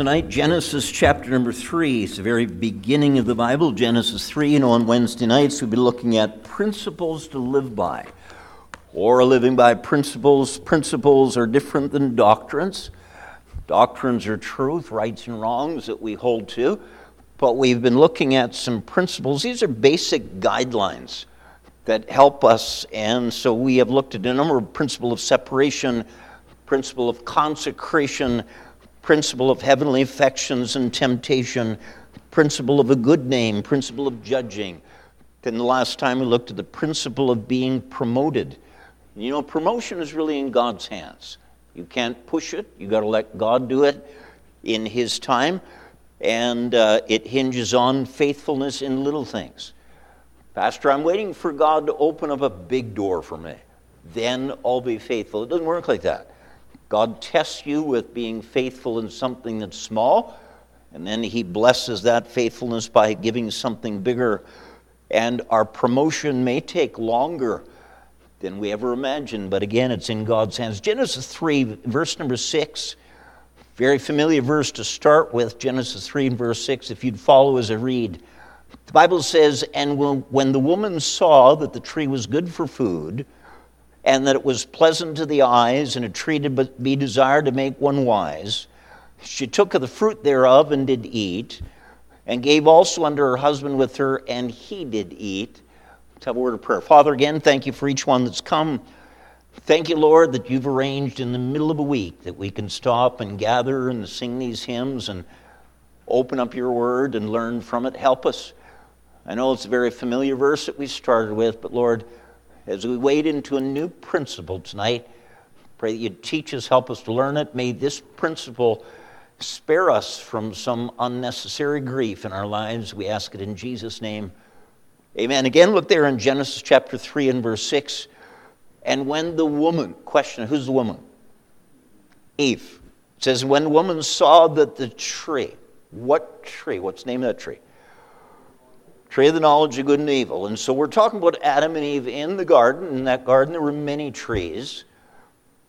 tonight, Genesis chapter number 3. It's the very beginning of the Bible, Genesis 3. You know, on Wednesday nights, we'll be looking at principles to live by, or living by principles. Principles are different than doctrines. Doctrines are truth, rights and wrongs that we hold to. But we've been looking at some principles. These are basic guidelines that help us. And so we have looked at a number of principles of separation, principle of consecration, principle of heavenly affections and temptation, principle of a good name, principle of judging. Then the last time we looked at the principle of being promoted. You know, promotion is really in God's hands. You can't push it, you got to let God do it in His time, and uh, it hinges on faithfulness in little things. Pastor, I'm waiting for God to open up a big door for me. Then I'll be faithful. It doesn't work like that. God tests you with being faithful in something that's small, and then He blesses that faithfulness by giving something bigger. And our promotion may take longer than we ever imagined, but again, it's in God's hands. Genesis 3, verse number 6, very familiar verse to start with, Genesis 3 and verse 6, if you'd follow as I read. The Bible says, And when the woman saw that the tree was good for food, and that it was pleasant to the eyes, and a tree to be desired to make one wise. She took of the fruit thereof and did eat, and gave also unto her husband with her, and he did eat. Let's have a word of prayer. Father, again, thank you for each one that's come. Thank you, Lord, that you've arranged in the middle of a week that we can stop and gather and sing these hymns and open up your word and learn from it. Help us. I know it's a very familiar verse that we started with, but Lord, as we wade into a new principle tonight, pray that you teach us, help us to learn it. May this principle spare us from some unnecessary grief in our lives. We ask it in Jesus' name. Amen. Again, look there in Genesis chapter 3 and verse 6. And when the woman, question, who's the woman? Eve. It says, when the woman saw that the tree, what tree? What's the name of that tree? Tree of the knowledge of good and evil. And so we're talking about Adam and Eve in the garden. In that garden, there were many trees.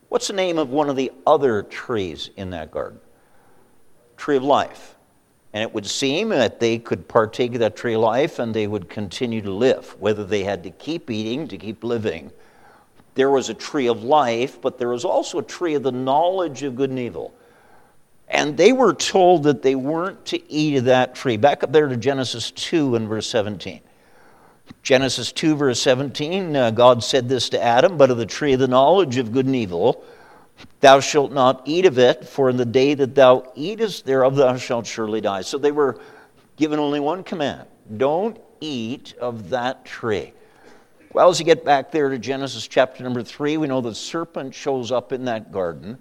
What's the name of one of the other trees in that garden? Tree of life. And it would seem that they could partake of that tree of life and they would continue to live, whether they had to keep eating to keep living. There was a tree of life, but there was also a tree of the knowledge of good and evil. And they were told that they weren't to eat of that tree. Back up there to Genesis 2 and verse 17. Genesis 2, verse 17, uh, God said this to Adam, But of the tree of the knowledge of good and evil, thou shalt not eat of it, for in the day that thou eatest thereof, thou shalt surely die. So they were given only one command don't eat of that tree. Well, as you get back there to Genesis chapter number 3, we know the serpent shows up in that garden.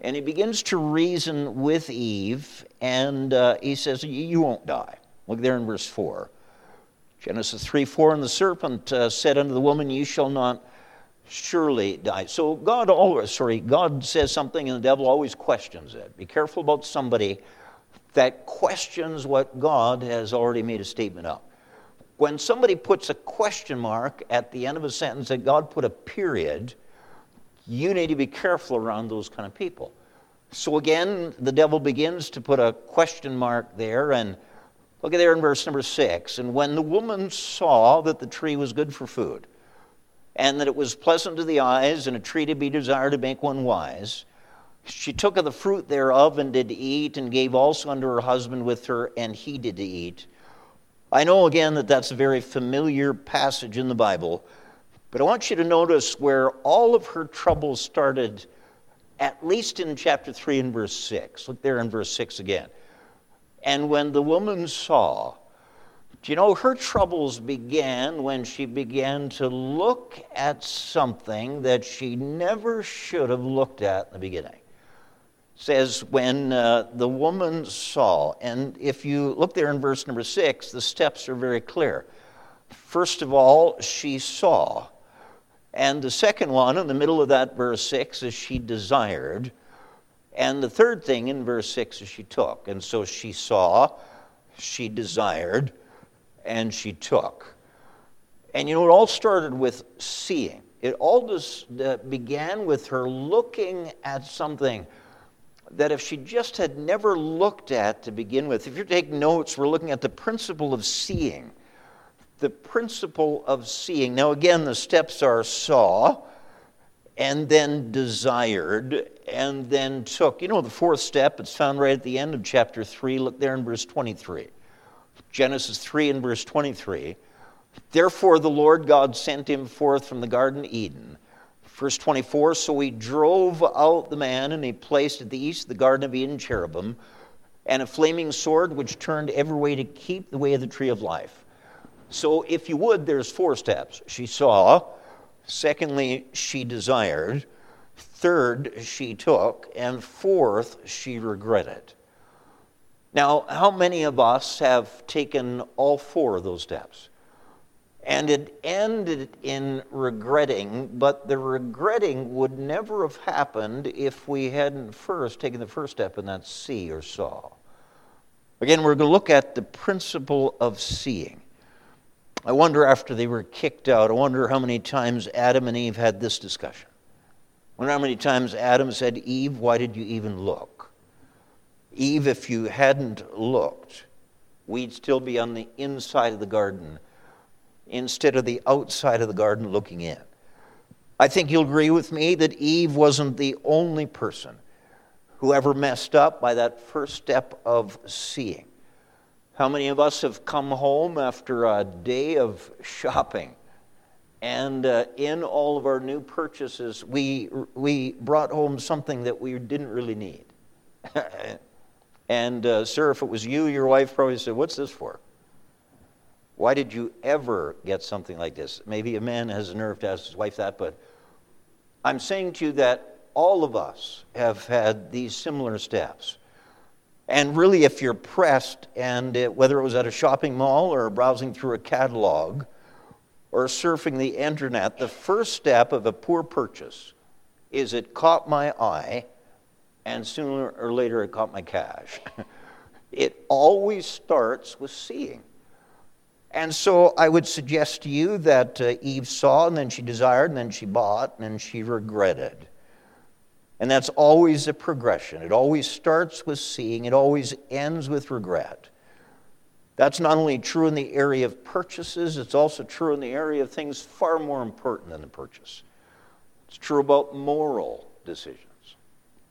And he begins to reason with Eve, and uh, he says, You won't die. Look there in verse 4. Genesis 3 4, and the serpent uh, said unto the woman, You shall not surely die. So God always, sorry, God says something, and the devil always questions it. Be careful about somebody that questions what God has already made a statement of. When somebody puts a question mark at the end of a sentence that God put a period, you need to be careful around those kind of people. So again, the devil begins to put a question mark there, and look at there in verse number six. And when the woman saw that the tree was good for food, and that it was pleasant to the eyes, and a tree to be desired to make one wise, she took of the fruit thereof and did eat, and gave also unto her husband with her, and he did eat. I know again that that's a very familiar passage in the Bible. But I want you to notice where all of her troubles started, at least in chapter 3 and verse 6. Look there in verse 6 again. And when the woman saw, do you know, her troubles began when she began to look at something that she never should have looked at in the beginning. It says, when uh, the woman saw, and if you look there in verse number six, the steps are very clear. First of all, she saw. And the second one in the middle of that verse 6 is she desired. And the third thing in verse 6 is she took. And so she saw, she desired, and she took. And you know, it all started with seeing. It all just uh, began with her looking at something that if she just had never looked at to begin with, if you're taking notes, we're looking at the principle of seeing. The principle of seeing. Now, again, the steps are saw, and then desired, and then took. You know, the fourth step, it's found right at the end of chapter 3. Look there in verse 23. Genesis 3 and verse 23. Therefore, the Lord God sent him forth from the Garden Eden Verse 24 So he drove out the man, and he placed at the east of the Garden of Eden cherubim, and a flaming sword which turned every way to keep the way of the tree of life. So, if you would, there's four steps. She saw. Secondly, she desired. Third, she took. And fourth, she regretted. Now, how many of us have taken all four of those steps? And it ended in regretting, but the regretting would never have happened if we hadn't first taken the first step in that see or saw. Again, we're going to look at the principle of seeing. I wonder after they were kicked out, I wonder how many times Adam and Eve had this discussion. I wonder how many times Adam said, Eve, why did you even look? Eve, if you hadn't looked, we'd still be on the inside of the garden instead of the outside of the garden looking in. I think you'll agree with me that Eve wasn't the only person who ever messed up by that first step of seeing. How many of us have come home after a day of shopping? And uh, in all of our new purchases, we, we brought home something that we didn't really need. and, uh, sir, if it was you, your wife probably said, What's this for? Why did you ever get something like this? Maybe a man has a nerve to ask his wife that, but I'm saying to you that all of us have had these similar steps. And really, if you're pressed, and it, whether it was at a shopping mall or browsing through a catalog or surfing the internet, the first step of a poor purchase is it caught my eye, and sooner or later it caught my cash. it always starts with seeing. And so I would suggest to you that uh, Eve saw, and then she desired, and then she bought, and then she regretted. And that's always a progression. It always starts with seeing, it always ends with regret. That's not only true in the area of purchases, it's also true in the area of things far more important than the purchase. It's true about moral decisions.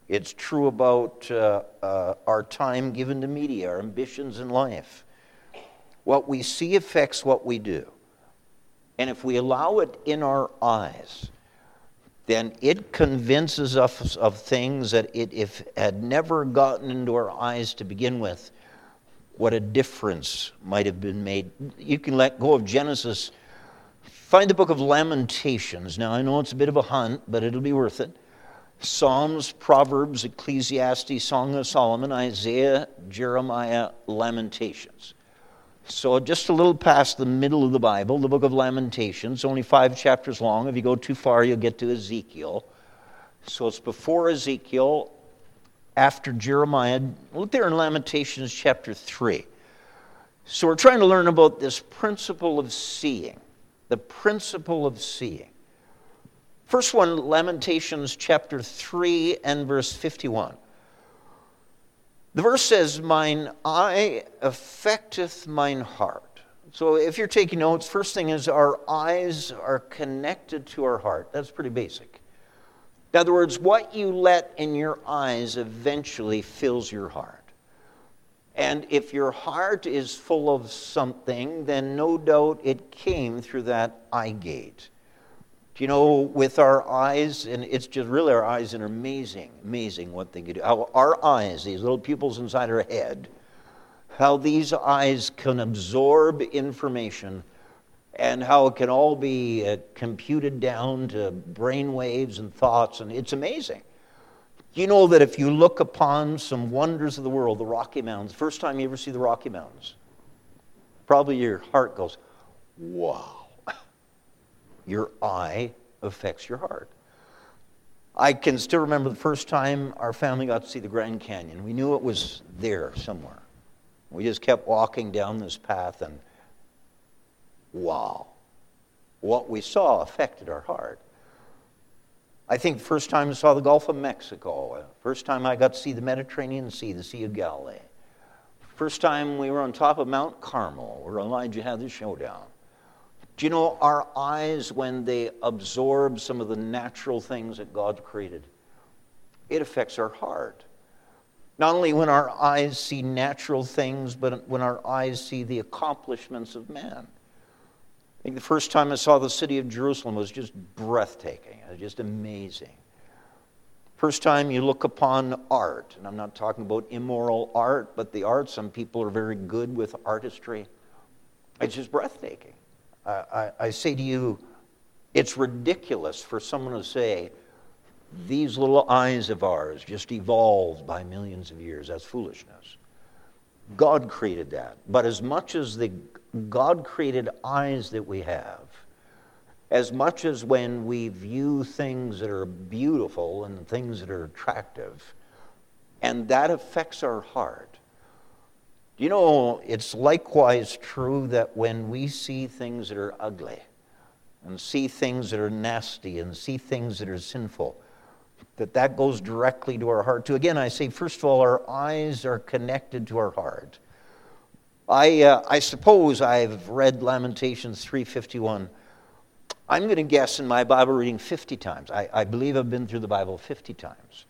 It's true about uh, uh, our time given to media, our ambitions in life. What we see affects what we do. And if we allow it in our eyes, then it convinces us of things that it if had never gotten into our eyes to begin with, what a difference might have been made. You can let go of Genesis. Find the book of Lamentations. Now, I know it's a bit of a hunt, but it'll be worth it. Psalms, Proverbs, Ecclesiastes, Song of Solomon, Isaiah, Jeremiah, Lamentations. So, just a little past the middle of the Bible, the book of Lamentations, only five chapters long. If you go too far, you'll get to Ezekiel. So, it's before Ezekiel, after Jeremiah. Look there in Lamentations chapter 3. So, we're trying to learn about this principle of seeing. The principle of seeing. First one, Lamentations chapter 3 and verse 51. The verse says, Mine eye affecteth mine heart. So if you're taking notes, first thing is our eyes are connected to our heart. That's pretty basic. In other words, what you let in your eyes eventually fills your heart. And if your heart is full of something, then no doubt it came through that eye gate you know, with our eyes, and it's just really our eyes are amazing, amazing what they can do. How our eyes, these little pupils inside our head, how these eyes can absorb information and how it can all be uh, computed down to brain waves and thoughts, and it's amazing. You know that if you look upon some wonders of the world, the Rocky Mountains, first time you ever see the Rocky Mountains, probably your heart goes, wow your eye affects your heart. I can still remember the first time our family got to see the Grand Canyon. We knew it was there somewhere. We just kept walking down this path, and wow, what we saw affected our heart. I think the first time I saw the Gulf of Mexico, uh, first time I got to see the Mediterranean Sea, the Sea of Galilee. First time we were on top of Mount Carmel where Elijah had the showdown. Do you know our eyes, when they absorb some of the natural things that God created, it affects our heart. Not only when our eyes see natural things, but when our eyes see the accomplishments of man. I think the first time I saw the city of Jerusalem was just breathtaking. It was just amazing. First time you look upon art, and I'm not talking about immoral art, but the art, some people are very good with artistry. It's just breathtaking. I, I, say to you, it's ridiculous for someone to say, these little eyes of ours just evolved by millions of years. That's foolishness. God created that. But as much as the God created eyes that we have, as much as when we view things that are beautiful and things that are attractive, and that affects our heart. You know, it's likewise true that when we see things that are ugly, and see things that are nasty, and see things that are sinful, that that goes directly to our heart too. Again, I say, first of all, our eyes are connected to our heart. I, uh, I suppose I've read Lamentations 351. I'm going to guess in my Bible reading 50 times. I, I believe I've been through the Bible 50 times.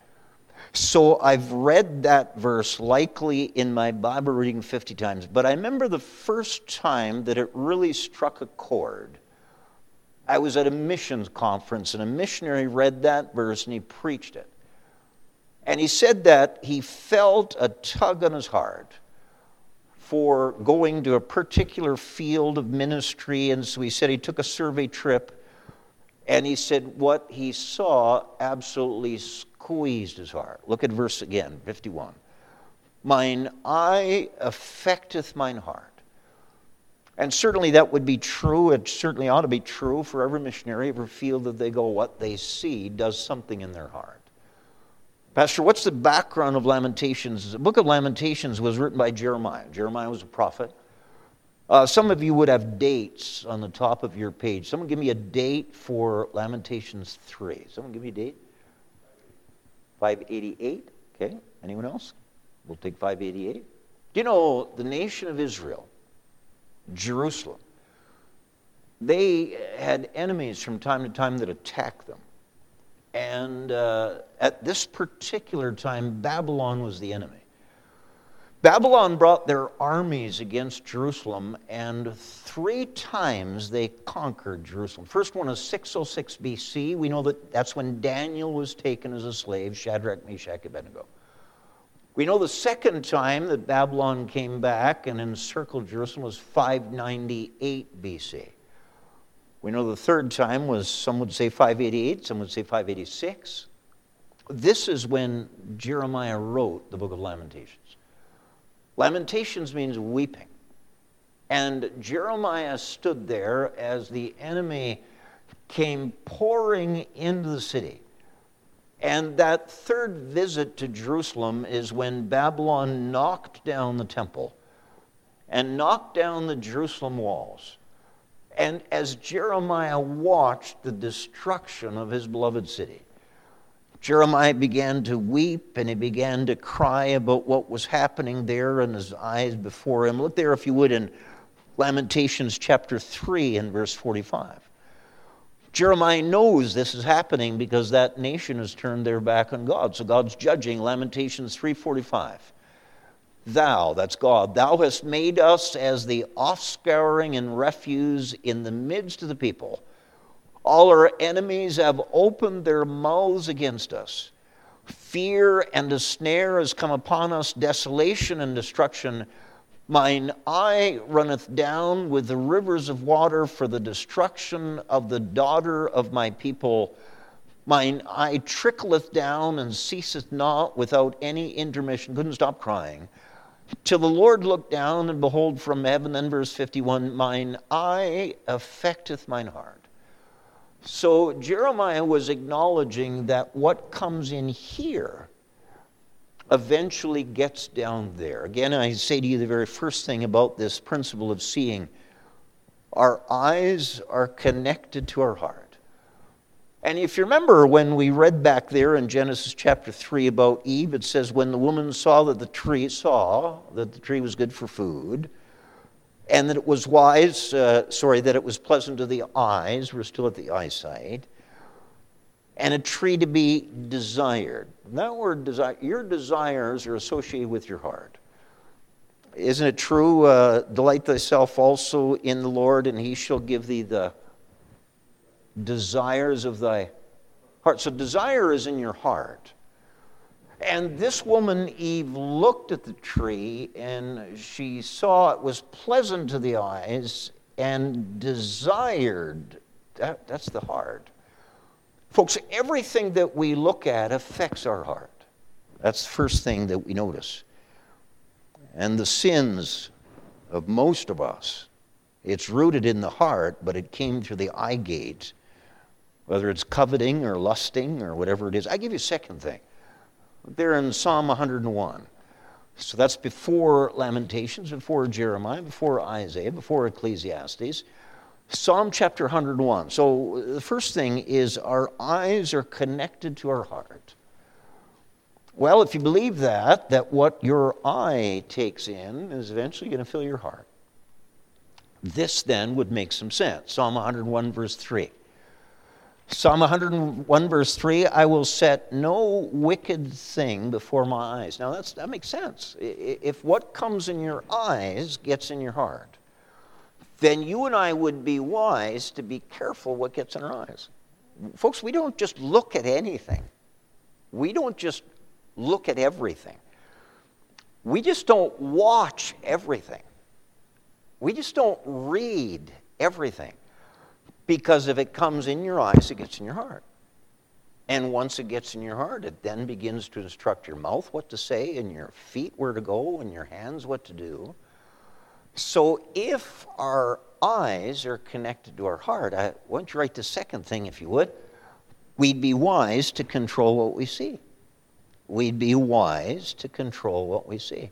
So I've read that verse likely in my Bible reading 50 times. But I remember the first time that it really struck a chord. I was at a missions conference, and a missionary read that verse and he preached it. And he said that he felt a tug on his heart for going to a particular field of ministry. And so he said he took a survey trip and he said what he saw absolutely squeezed his heart. Look at verse again, 51. Mine eye affecteth mine heart. And certainly that would be true. It certainly ought to be true for every missionary, every field that they go, what they see does something in their heart. Pastor, what's the background of Lamentations? The book of Lamentations was written by Jeremiah. Jeremiah was a prophet. Uh, some of you would have dates on the top of your page. Someone give me a date for Lamentations 3. Someone give me a date? 588. Okay. Anyone else? We'll take 588. Do you know the nation of Israel, Jerusalem, they had enemies from time to time that attacked them. And uh, at this particular time, Babylon was the enemy. Babylon brought their armies against Jerusalem, and three times they conquered Jerusalem. First one is 606 BC. We know that that's when Daniel was taken as a slave, Shadrach, Meshach, Abednego. We know the second time that Babylon came back and encircled Jerusalem was 598 BC. We know the third time was, some would say 588, some would say 586. This is when Jeremiah wrote the book of Lamentations. Lamentations means weeping. And Jeremiah stood there as the enemy came pouring into the city. And that third visit to Jerusalem is when Babylon knocked down the temple and knocked down the Jerusalem walls. And as Jeremiah watched the destruction of his beloved city, Jeremiah began to weep and he began to cry about what was happening there in his eyes before him. Look there, if you would, in Lamentations chapter 3 and verse 45. Jeremiah knows this is happening because that nation has turned their back on God. So God's judging Lamentations 3:45. Thou, that's God, thou hast made us as the offscouring and refuse in the midst of the people. All our enemies have opened their mouths against us. Fear and a snare has come upon us, desolation and destruction. Mine eye runneth down with the rivers of water for the destruction of the daughter of my people. Mine eye trickleth down and ceaseth not without any intermission. Couldn't stop crying till the Lord looked down and behold from heaven. Then, verse 51 Mine eye affecteth mine heart. So, Jeremiah was acknowledging that what comes in here eventually gets down there. Again, I say to you the very first thing about this principle of seeing our eyes are connected to our heart. And if you remember when we read back there in Genesis chapter 3 about Eve, it says, When the woman saw that the tree saw that the tree was good for food, and that it was wise, uh, sorry, that it was pleasant to the eyes, we're still at the eyesight, and a tree to be desired. That word desire, your desires are associated with your heart. Isn't it true? Uh, Delight thyself also in the Lord, and he shall give thee the desires of thy heart. So, desire is in your heart. And this woman, Eve, looked at the tree and she saw it was pleasant to the eyes and desired. That, that's the heart. Folks, everything that we look at affects our heart. That's the first thing that we notice. And the sins of most of us, it's rooted in the heart, but it came through the eye gate whether it's coveting or lusting or whatever it is. I give you a second thing. They're in Psalm 101. So that's before Lamentations, before Jeremiah, before Isaiah, before Ecclesiastes. Psalm chapter 101. So the first thing is our eyes are connected to our heart. Well, if you believe that, that what your eye takes in is eventually going to fill your heart. This then would make some sense. Psalm 101, verse 3. Psalm 101, verse 3 I will set no wicked thing before my eyes. Now, that's, that makes sense. If what comes in your eyes gets in your heart, then you and I would be wise to be careful what gets in our eyes. Folks, we don't just look at anything, we don't just look at everything. We just don't watch everything. We just don't read everything. Because if it comes in your eyes, it gets in your heart. And once it gets in your heart, it then begins to instruct your mouth what to say, and your feet where to go, and your hands what to do. So if our eyes are connected to our heart, I want you to write the second thing, if you would. We'd be wise to control what we see. We'd be wise to control what we see.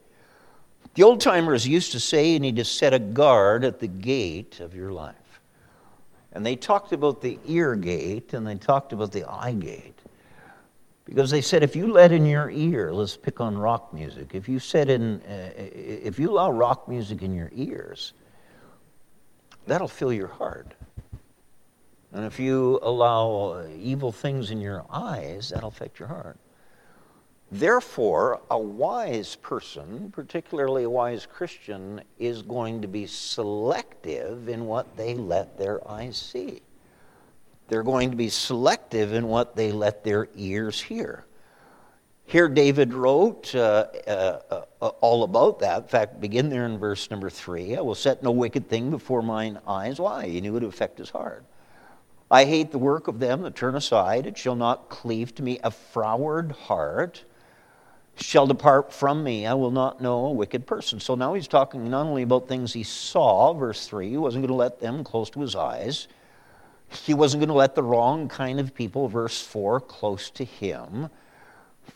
The old timers used to say you need to set a guard at the gate of your life. And they talked about the ear gate and they talked about the eye gate. Because they said if you let in your ear, let's pick on rock music, if you set in, uh, if you allow rock music in your ears, that'll fill your heart. And if you allow evil things in your eyes, that'll affect your heart. Therefore, a wise person, particularly a wise Christian, is going to be selective in what they let their eyes see. They're going to be selective in what they let their ears hear. Here, David wrote uh, uh, uh, all about that. In fact, begin there in verse number three. I will set no wicked thing before mine eyes. Why? He knew it would affect his heart. I hate the work of them that turn aside. It shall not cleave to me. A froward heart shall depart from me. I will not know a wicked person. So now he's talking not only about things he saw, verse 3, he wasn't going to let them close to his eyes. He wasn't going to let the wrong kind of people, verse 4, close to him.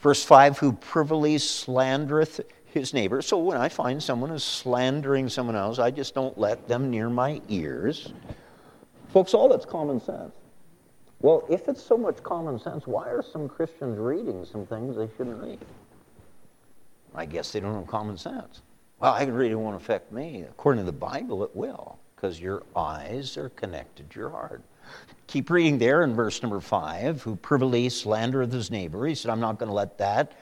Verse 5, who privily slandereth his neighbor. So when I find someone is slandering someone else, I just don't let them near my ears. Folks, all that's common sense. Well, if it's so much common sense, why are some Christians reading some things they shouldn't read? I guess they don't have common sense. Well, it really won't affect me. According to the Bible, it will, because your eyes are connected to your heart. Keep reading there in verse number five. Who privily slandereth his neighbor. He said, I'm not going to let that,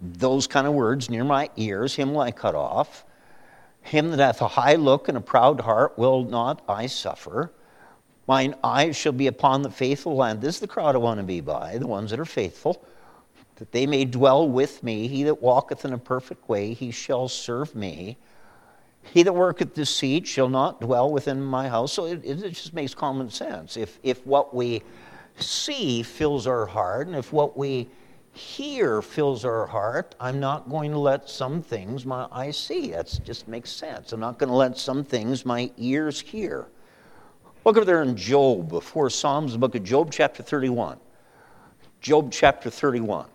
those kind of words near my ears, him will I cut off. Him that hath a high look and a proud heart will not I suffer. Mine eyes shall be upon the faithful land. This is the crowd I want to be by, the ones that are faithful that they may dwell with me. He that walketh in a perfect way, he shall serve me. He that worketh deceit shall not dwell within my house. So it, it just makes common sense. If, if what we see fills our heart, and if what we hear fills our heart, I'm not going to let some things my eyes see. That just makes sense. I'm not going to let some things my ears hear. Look over there in Job, before Psalms, the book of Job, chapter 31. Job chapter 31.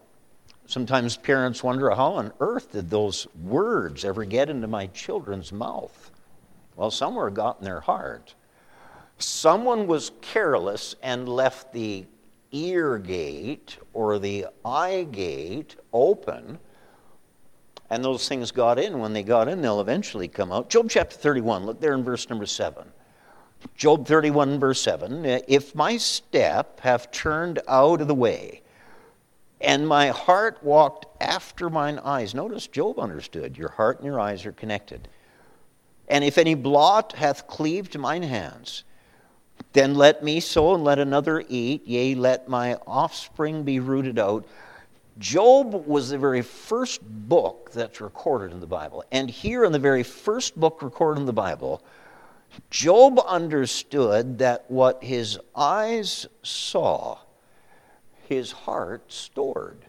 Sometimes parents wonder how on earth did those words ever get into my children's mouth? Well, somewhere got in their heart. someone was careless and left the ear gate or the eye gate open, and those things got in. When they got in, they'll eventually come out. Job chapter 31, look there in verse number 7. Job 31, verse 7 If my step have turned out of the way, and my heart walked after mine eyes. Notice Job understood your heart and your eyes are connected. And if any blot hath cleaved mine hands, then let me sow and let another eat, yea, let my offspring be rooted out. Job was the very first book that's recorded in the Bible. And here in the very first book recorded in the Bible, Job understood that what his eyes saw, his heart stored.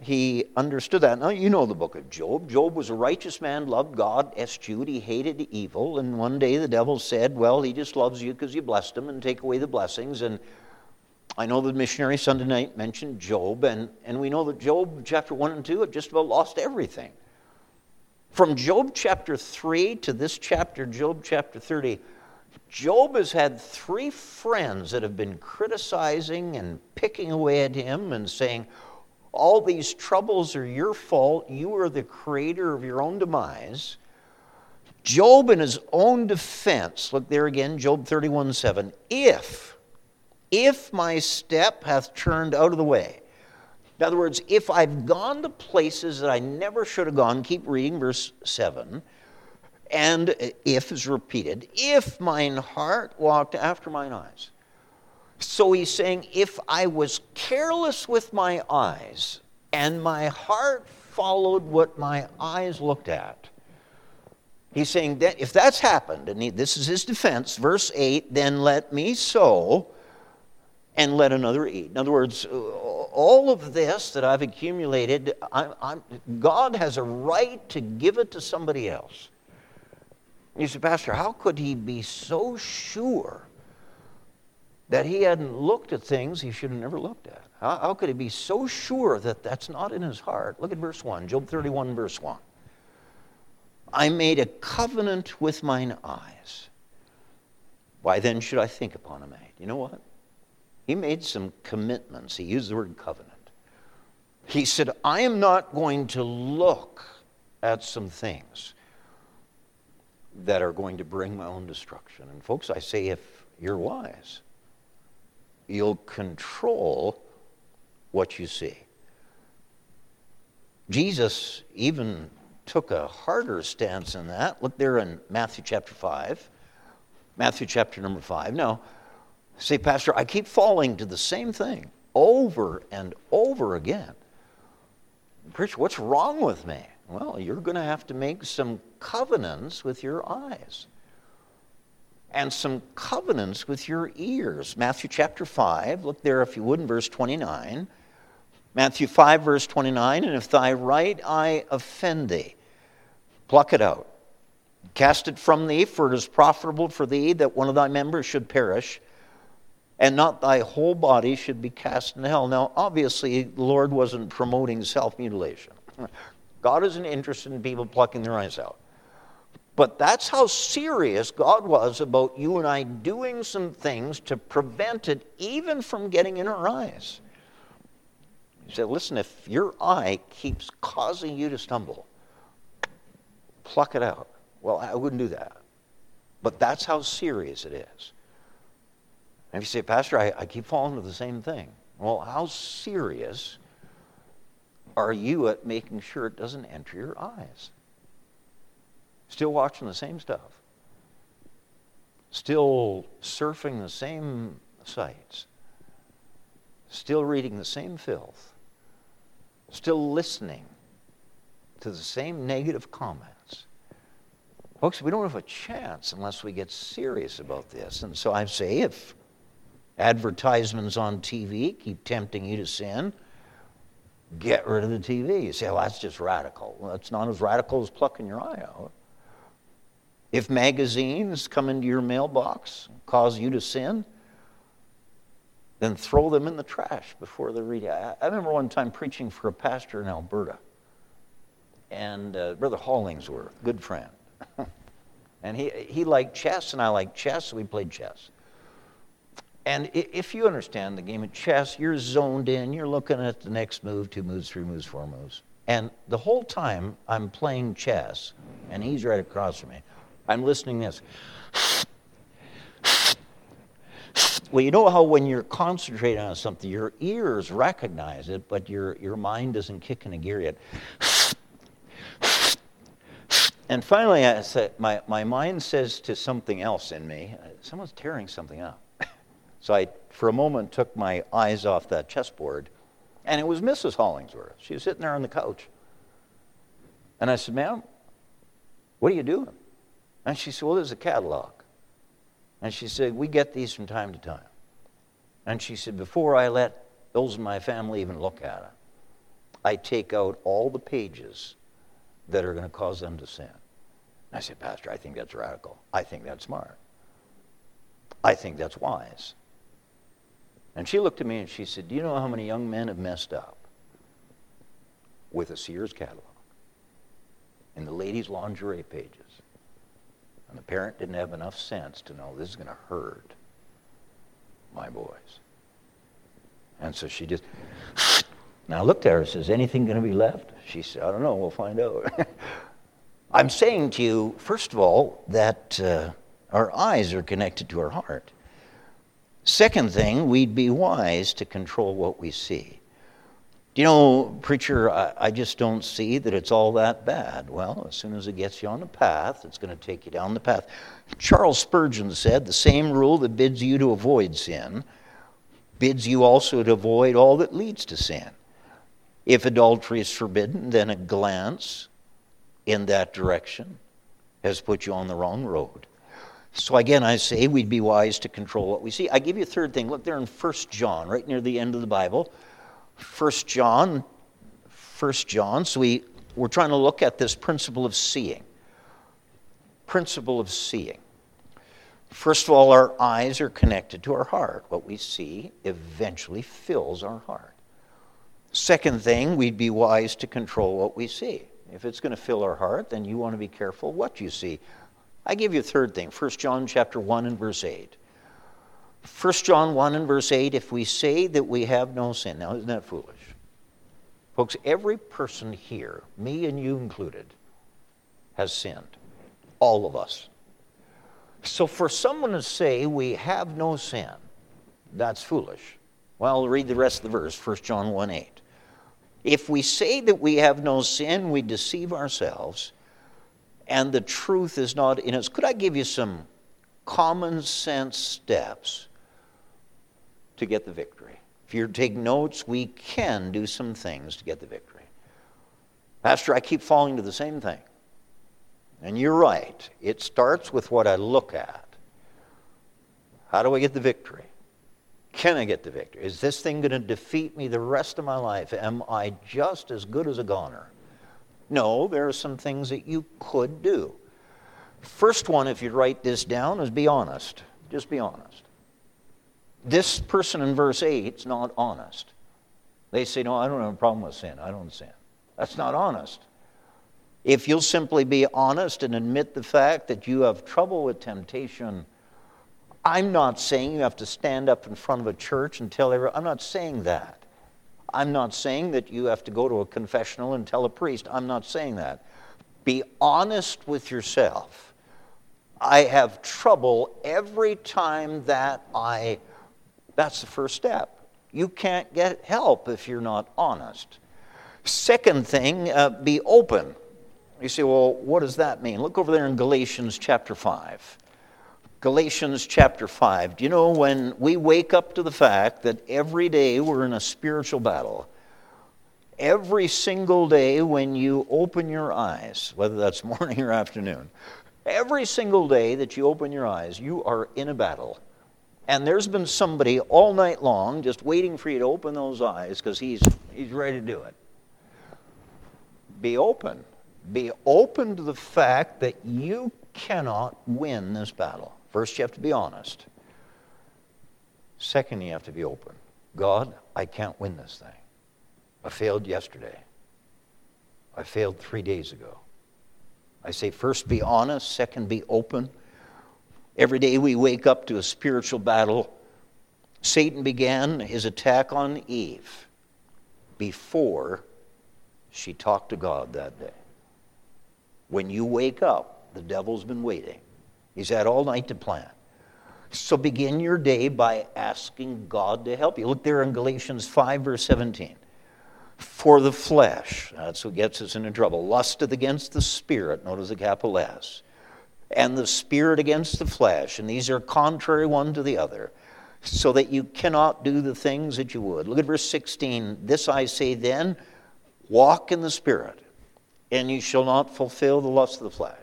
He understood that. Now, you know the book of Job. Job was a righteous man, loved God, eschewed, he hated evil. And one day the devil said, Well, he just loves you because you blessed him and take away the blessings. And I know the missionary Sunday night mentioned Job, and, and we know that Job, chapter 1 and 2, had just about lost everything. From Job chapter 3 to this chapter, Job chapter 30, Job has had three friends that have been criticizing and picking away at him and saying, All these troubles are your fault. You are the creator of your own demise. Job, in his own defense, look there again, Job 31 7, if, if my step hath turned out of the way, in other words, if I've gone to places that I never should have gone, keep reading verse 7. And if is repeated, if mine heart walked after mine eyes. So he's saying, if I was careless with my eyes and my heart followed what my eyes looked at, he's saying that if that's happened, and he, this is his defense, verse 8, then let me sow and let another eat. In other words, all of this that I've accumulated, I, I'm, God has a right to give it to somebody else. You say, Pastor, how could he be so sure that he hadn't looked at things he should have never looked at? How, how could he be so sure that that's not in his heart? Look at verse 1, Job 31, verse 1. I made a covenant with mine eyes. Why then should I think upon a maid? You know what? He made some commitments. He used the word covenant. He said, I am not going to look at some things that are going to bring my own destruction. And, folks, I say if you're wise, you'll control what you see. Jesus even took a harder stance in that. Look there in Matthew chapter 5. Matthew chapter number 5. Now, say, Pastor, I keep falling to the same thing over and over again. Preacher, what's wrong with me? Well, you're going to have to make some covenants with your eyes and some covenants with your ears. Matthew chapter 5, look there if you would in verse 29. Matthew 5, verse 29, and if thy right eye offend thee, pluck it out. Cast it from thee, for it is profitable for thee that one of thy members should perish, and not thy whole body should be cast in hell. Now, obviously, the Lord wasn't promoting self mutilation. God isn't interested in people plucking their eyes out. But that's how serious God was about you and I doing some things to prevent it even from getting in our eyes. He said, listen, if your eye keeps causing you to stumble, pluck it out. Well, I wouldn't do that. But that's how serious it is. And if you say, Pastor, I, I keep falling to the same thing. Well, how serious are you at making sure it doesn't enter your eyes? Still watching the same stuff. Still surfing the same sites. Still reading the same filth. Still listening to the same negative comments. Folks, we don't have a chance unless we get serious about this. And so I say if advertisements on TV keep tempting you to sin, get rid of the TV. You say, well, that's just radical. Well, not as radical as plucking your eye out. If magazines come into your mailbox and cause you to sin, then throw them in the trash before they read it. I remember one time preaching for a pastor in Alberta, and uh, Brother Hollingsworth, good friend. And he, he liked chess, and I liked chess, so we played chess. And if you understand the game of chess, you're zoned in, you're looking at the next move, two moves, three moves, four moves. And the whole time I'm playing chess, and he's right across from me, I'm listening this. Well, you know how when you're concentrating on something, your ears recognize it, but your, your mind doesn't kick in a gear yet. And finally, I said, my, my mind says to something else in me, someone's tearing something up. So I, for a moment, took my eyes off that chessboard, and it was Mrs. Hollingsworth. She was sitting there on the couch. And I said, Ma'am, what are you doing? And she said, Well, there's a catalog. And she said, We get these from time to time. And she said, Before I let those in my family even look at it, I take out all the pages that are going to cause them to sin. I said, Pastor, I think that's radical. I think that's smart. I think that's wise. And she looked at me and she said, Do you know how many young men have messed up with a Sears catalog in the ladies' lingerie pages? And the parent didn't have enough sense to know this is going to hurt my boys. And so she just, now I looked at her and says, anything going to be left? She said, I don't know, we'll find out. I'm saying to you, first of all, that uh, our eyes are connected to our heart. Second thing, we'd be wise to control what we see. You know, preacher, I, I, just don't see that it's all that bad. Well, as soon as it gets you on the path, it's going to take you down the path. Charles Spurgeon said the same rule that bids you to avoid sin bids you also to avoid all that leads to sin. If adultery is forbidden, then a glance in that direction has put you on the wrong road. So again, I say we'd be wise to control what we see. I give you a third thing. Look there in 1 John, right near the end of the Bible. 1 John, 1 John. So we, we're trying to look at this principle of seeing. Principle of seeing. First of all, our eyes are connected to our heart. What we see eventually fills our heart. Second thing, we'd be wise to control what we see. If it's going to fill our heart, then you want to be careful what you see. I give you a third thing, 1 John chapter 1 and verse 8. 1 John 1 and verse 8, if we say that we have no sin. Now, isn't that foolish? Folks, every person here, me and you included, has sinned. All of us. So for someone to say we have no sin, that's foolish. Well, read the rest of the verse, 1 John 1 8. If we say that we have no sin, we deceive ourselves and the truth is not in us. Could I give you some common sense steps to get the victory? If you take notes, we can do some things to get the victory. Pastor, I keep falling to the same thing. And you're right. It starts with what I look at. How do I get the victory? Can I get the victory? Is this thing going to defeat me the rest of my life? Am I just as good as a goner? No, there are some things that you could do. First one, if you write this down, is be honest. Just be honest. This person in verse 8 is not honest. They say, No, I don't have a problem with sin. I don't sin. That's not honest. If you'll simply be honest and admit the fact that you have trouble with temptation, I'm not saying you have to stand up in front of a church and tell everyone, I'm not saying that. I'm not saying that you have to go to a confessional and tell a priest. I'm not saying that. Be honest with yourself. I have trouble every time that I. That's the first step. You can't get help if you're not honest. Second thing, uh, be open. You say, well, what does that mean? Look over there in Galatians chapter 5. Galatians chapter 5. Do you know when we wake up to the fact that every day we're in a spiritual battle? Every single day when you open your eyes, whether that's morning or afternoon, every single day that you open your eyes, you are in a battle. And there's been somebody all night long just waiting for you to open those eyes because he's, he's ready to do it. Be open. Be open to the fact that you cannot win this battle. First, you have to be honest. Second, you have to be open. God, I can't win this thing. I failed yesterday. I failed three days ago. I say, first, be honest. Second, be open. Every day we wake up to a spiritual battle. Satan began his attack on Eve before she talked to God that day. When you wake up, the devil's been waiting. He's had all night to plan. So begin your day by asking God to help you. Look there in Galatians 5, verse 17. For the flesh, that's what gets us into trouble. Lusteth against the spirit, notice the capital S. And the spirit against the flesh, and these are contrary one to the other, so that you cannot do the things that you would. Look at verse 16. This I say then, walk in the spirit, and you shall not fulfill the lust of the flesh.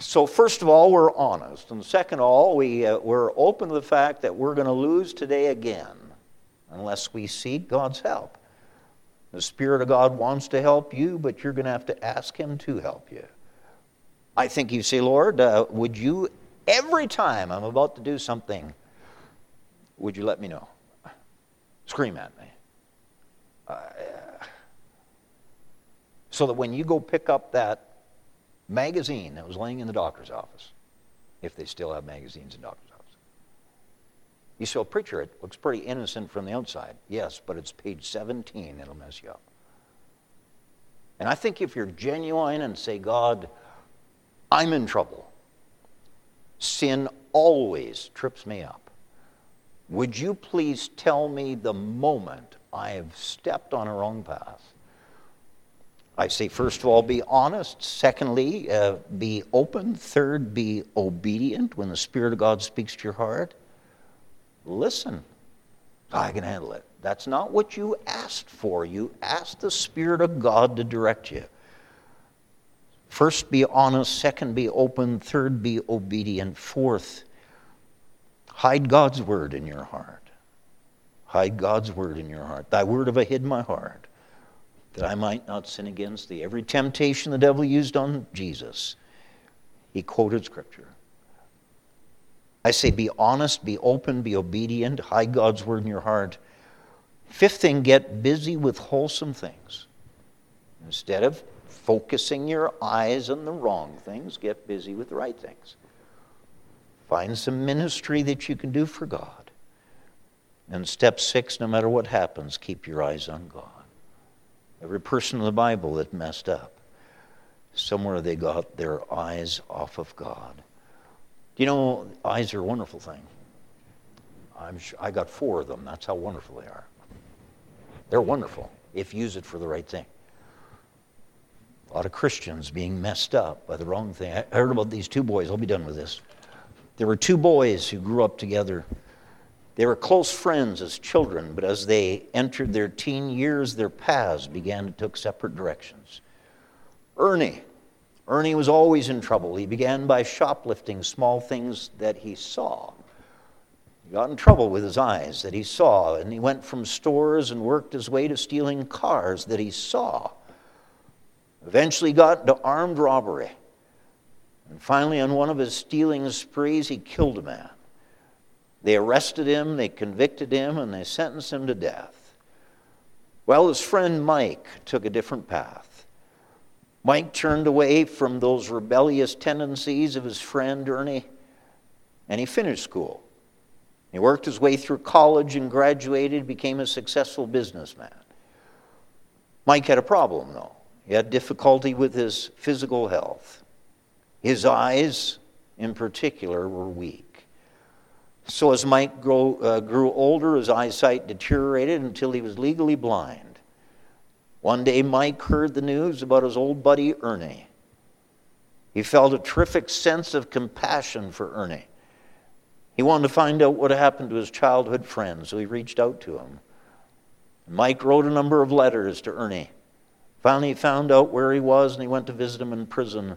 So, first of all, we're honest. And second of all, we, uh, we're open to the fact that we're going to lose today again unless we seek God's help. The Spirit of God wants to help you, but you're going to have to ask Him to help you. I think you say, Lord, uh, would you, every time I'm about to do something, would you let me know? Scream at me. Uh, so that when you go pick up that magazine that was laying in the doctor's office, if they still have magazines in doctor's office. You say, preacher, it looks pretty innocent from the outside. Yes, but it's page 17, it'll mess you up. And I think if you're genuine and say, God, I'm in trouble, sin always trips me up. Would you please tell me the moment I have stepped on a wrong path? I say, first of all, be honest. Secondly, uh, be open. Third, be obedient when the Spirit of God speaks to your heart. Listen. I can handle it. That's not what you asked for. You asked the Spirit of God to direct you. First, be honest. Second, be open. Third, be obedient. Fourth, hide God's word in your heart. Hide God's word in your heart. Thy word have I hid my heart that I might not sin against thee. Every temptation the devil used on Jesus, he quoted Scripture. I say, be honest, be open, be obedient, hide God's word in your heart. Fifth thing, get busy with wholesome things. Instead of focusing your eyes on the wrong things, get busy with the right things. Find some ministry that you can do for God. And step six, no matter what happens, keep your eyes on God. Every person in the Bible that messed up, somewhere they got their eyes off of God. You know, eyes are a wonderful thing. I'm sure, I got four of them. That's how wonderful they are. They're wonderful if you use it for the right thing. A lot of Christians being messed up by the wrong thing. I heard about these two boys. I'll be done with this. There were two boys who grew up together they were close friends as children, but as they entered their teen years, their paths began to take separate directions. Ernie. Ernie was always in trouble. He began by shoplifting small things that he saw. He got in trouble with his eyes that he saw, and he went from stores and worked his way to stealing cars that he saw. Eventually got into armed robbery. And finally, on one of his stealing sprees, he killed a man. They arrested him, they convicted him, and they sentenced him to death. Well, his friend Mike took a different path. Mike turned away from those rebellious tendencies of his friend Ernie, and he finished school. He worked his way through college and graduated, became a successful businessman. Mike had a problem, though. He had difficulty with his physical health. His eyes, in particular, were weak. So as Mike grow, uh, grew older, his eyesight deteriorated until he was legally blind. One day, Mike heard the news about his old buddy Ernie. He felt a terrific sense of compassion for Ernie. He wanted to find out what happened to his childhood friend, so he reached out to him. Mike wrote a number of letters to Ernie. Finally, he found out where he was and he went to visit him in prison.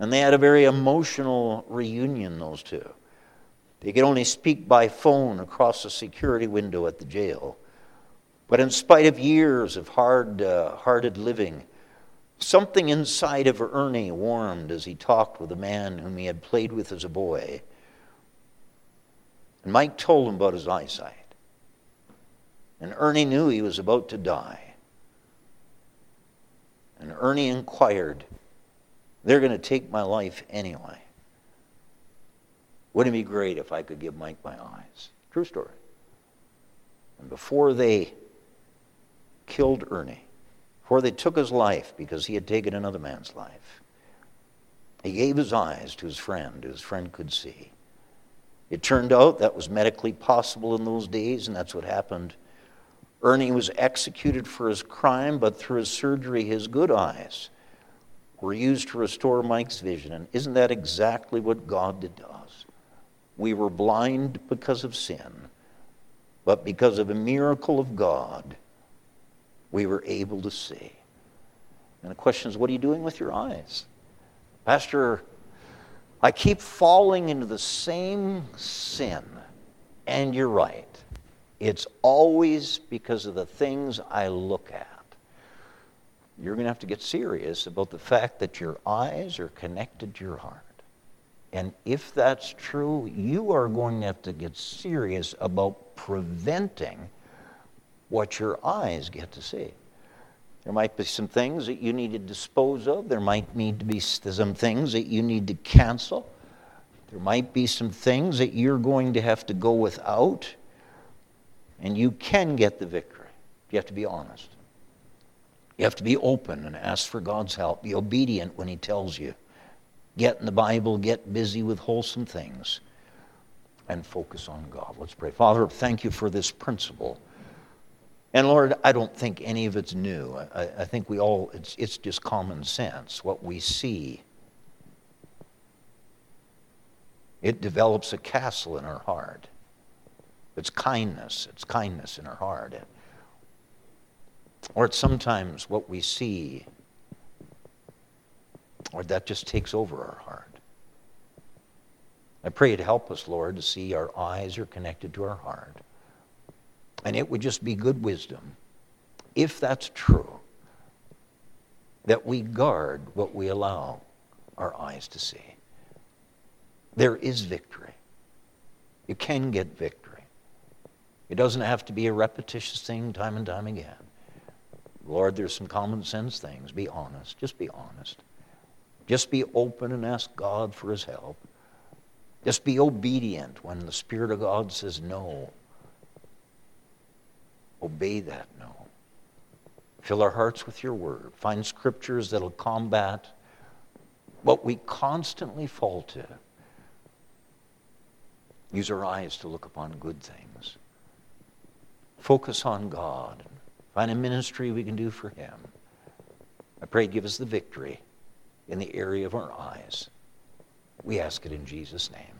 And they had a very emotional reunion, those two. They could only speak by phone across a security window at the jail. But in spite of years of hard uh, hearted living, something inside of Ernie warmed as he talked with a man whom he had played with as a boy. And Mike told him about his eyesight. And Ernie knew he was about to die. And Ernie inquired, They're going to take my life anyway. Wouldn't it be great if I could give Mike my eyes? True story. And before they killed Ernie, before they took his life because he had taken another man's life, he gave his eyes to his friend, whose friend could see. It turned out that was medically possible in those days, and that's what happened. Ernie was executed for his crime, but through his surgery, his good eyes were used to restore Mike's vision. And isn't that exactly what God did to us? We were blind because of sin, but because of a miracle of God, we were able to see. And the question is, what are you doing with your eyes? Pastor, I keep falling into the same sin. And you're right. It's always because of the things I look at. You're going to have to get serious about the fact that your eyes are connected to your heart. And if that's true, you are going to have to get serious about preventing what your eyes get to see. There might be some things that you need to dispose of. There might need to be some things that you need to cancel. There might be some things that you're going to have to go without. And you can get the victory. You have to be honest. You have to be open and ask for God's help. Be obedient when He tells you. Get in the Bible, get busy with wholesome things, and focus on God. Let's pray. Father, thank you for this principle and Lord, I don't think any of it's new. I, I think we all, it's, it's just common sense. What we see, it develops a castle in our heart. It's kindness, it's kindness in our heart. Or it's sometimes what we see, or that just takes over our heart. I pray you'd help us, Lord, to see our eyes are connected to our heart. And it would just be good wisdom, if that's true, that we guard what we allow our eyes to see. There is victory. You can get victory. It doesn't have to be a repetitious thing time and time again. Lord, there's some common sense things. Be honest. Just be honest. Just be open and ask God for his help. Just be obedient when the Spirit of God says no. Obey that no. Fill our hearts with your word. Find scriptures that'll combat what we constantly fall to. Use our eyes to look upon good things. Focus on God. Find a ministry we can do for Him. I pray, give us the victory in the area of our eyes. We ask it in Jesus' name.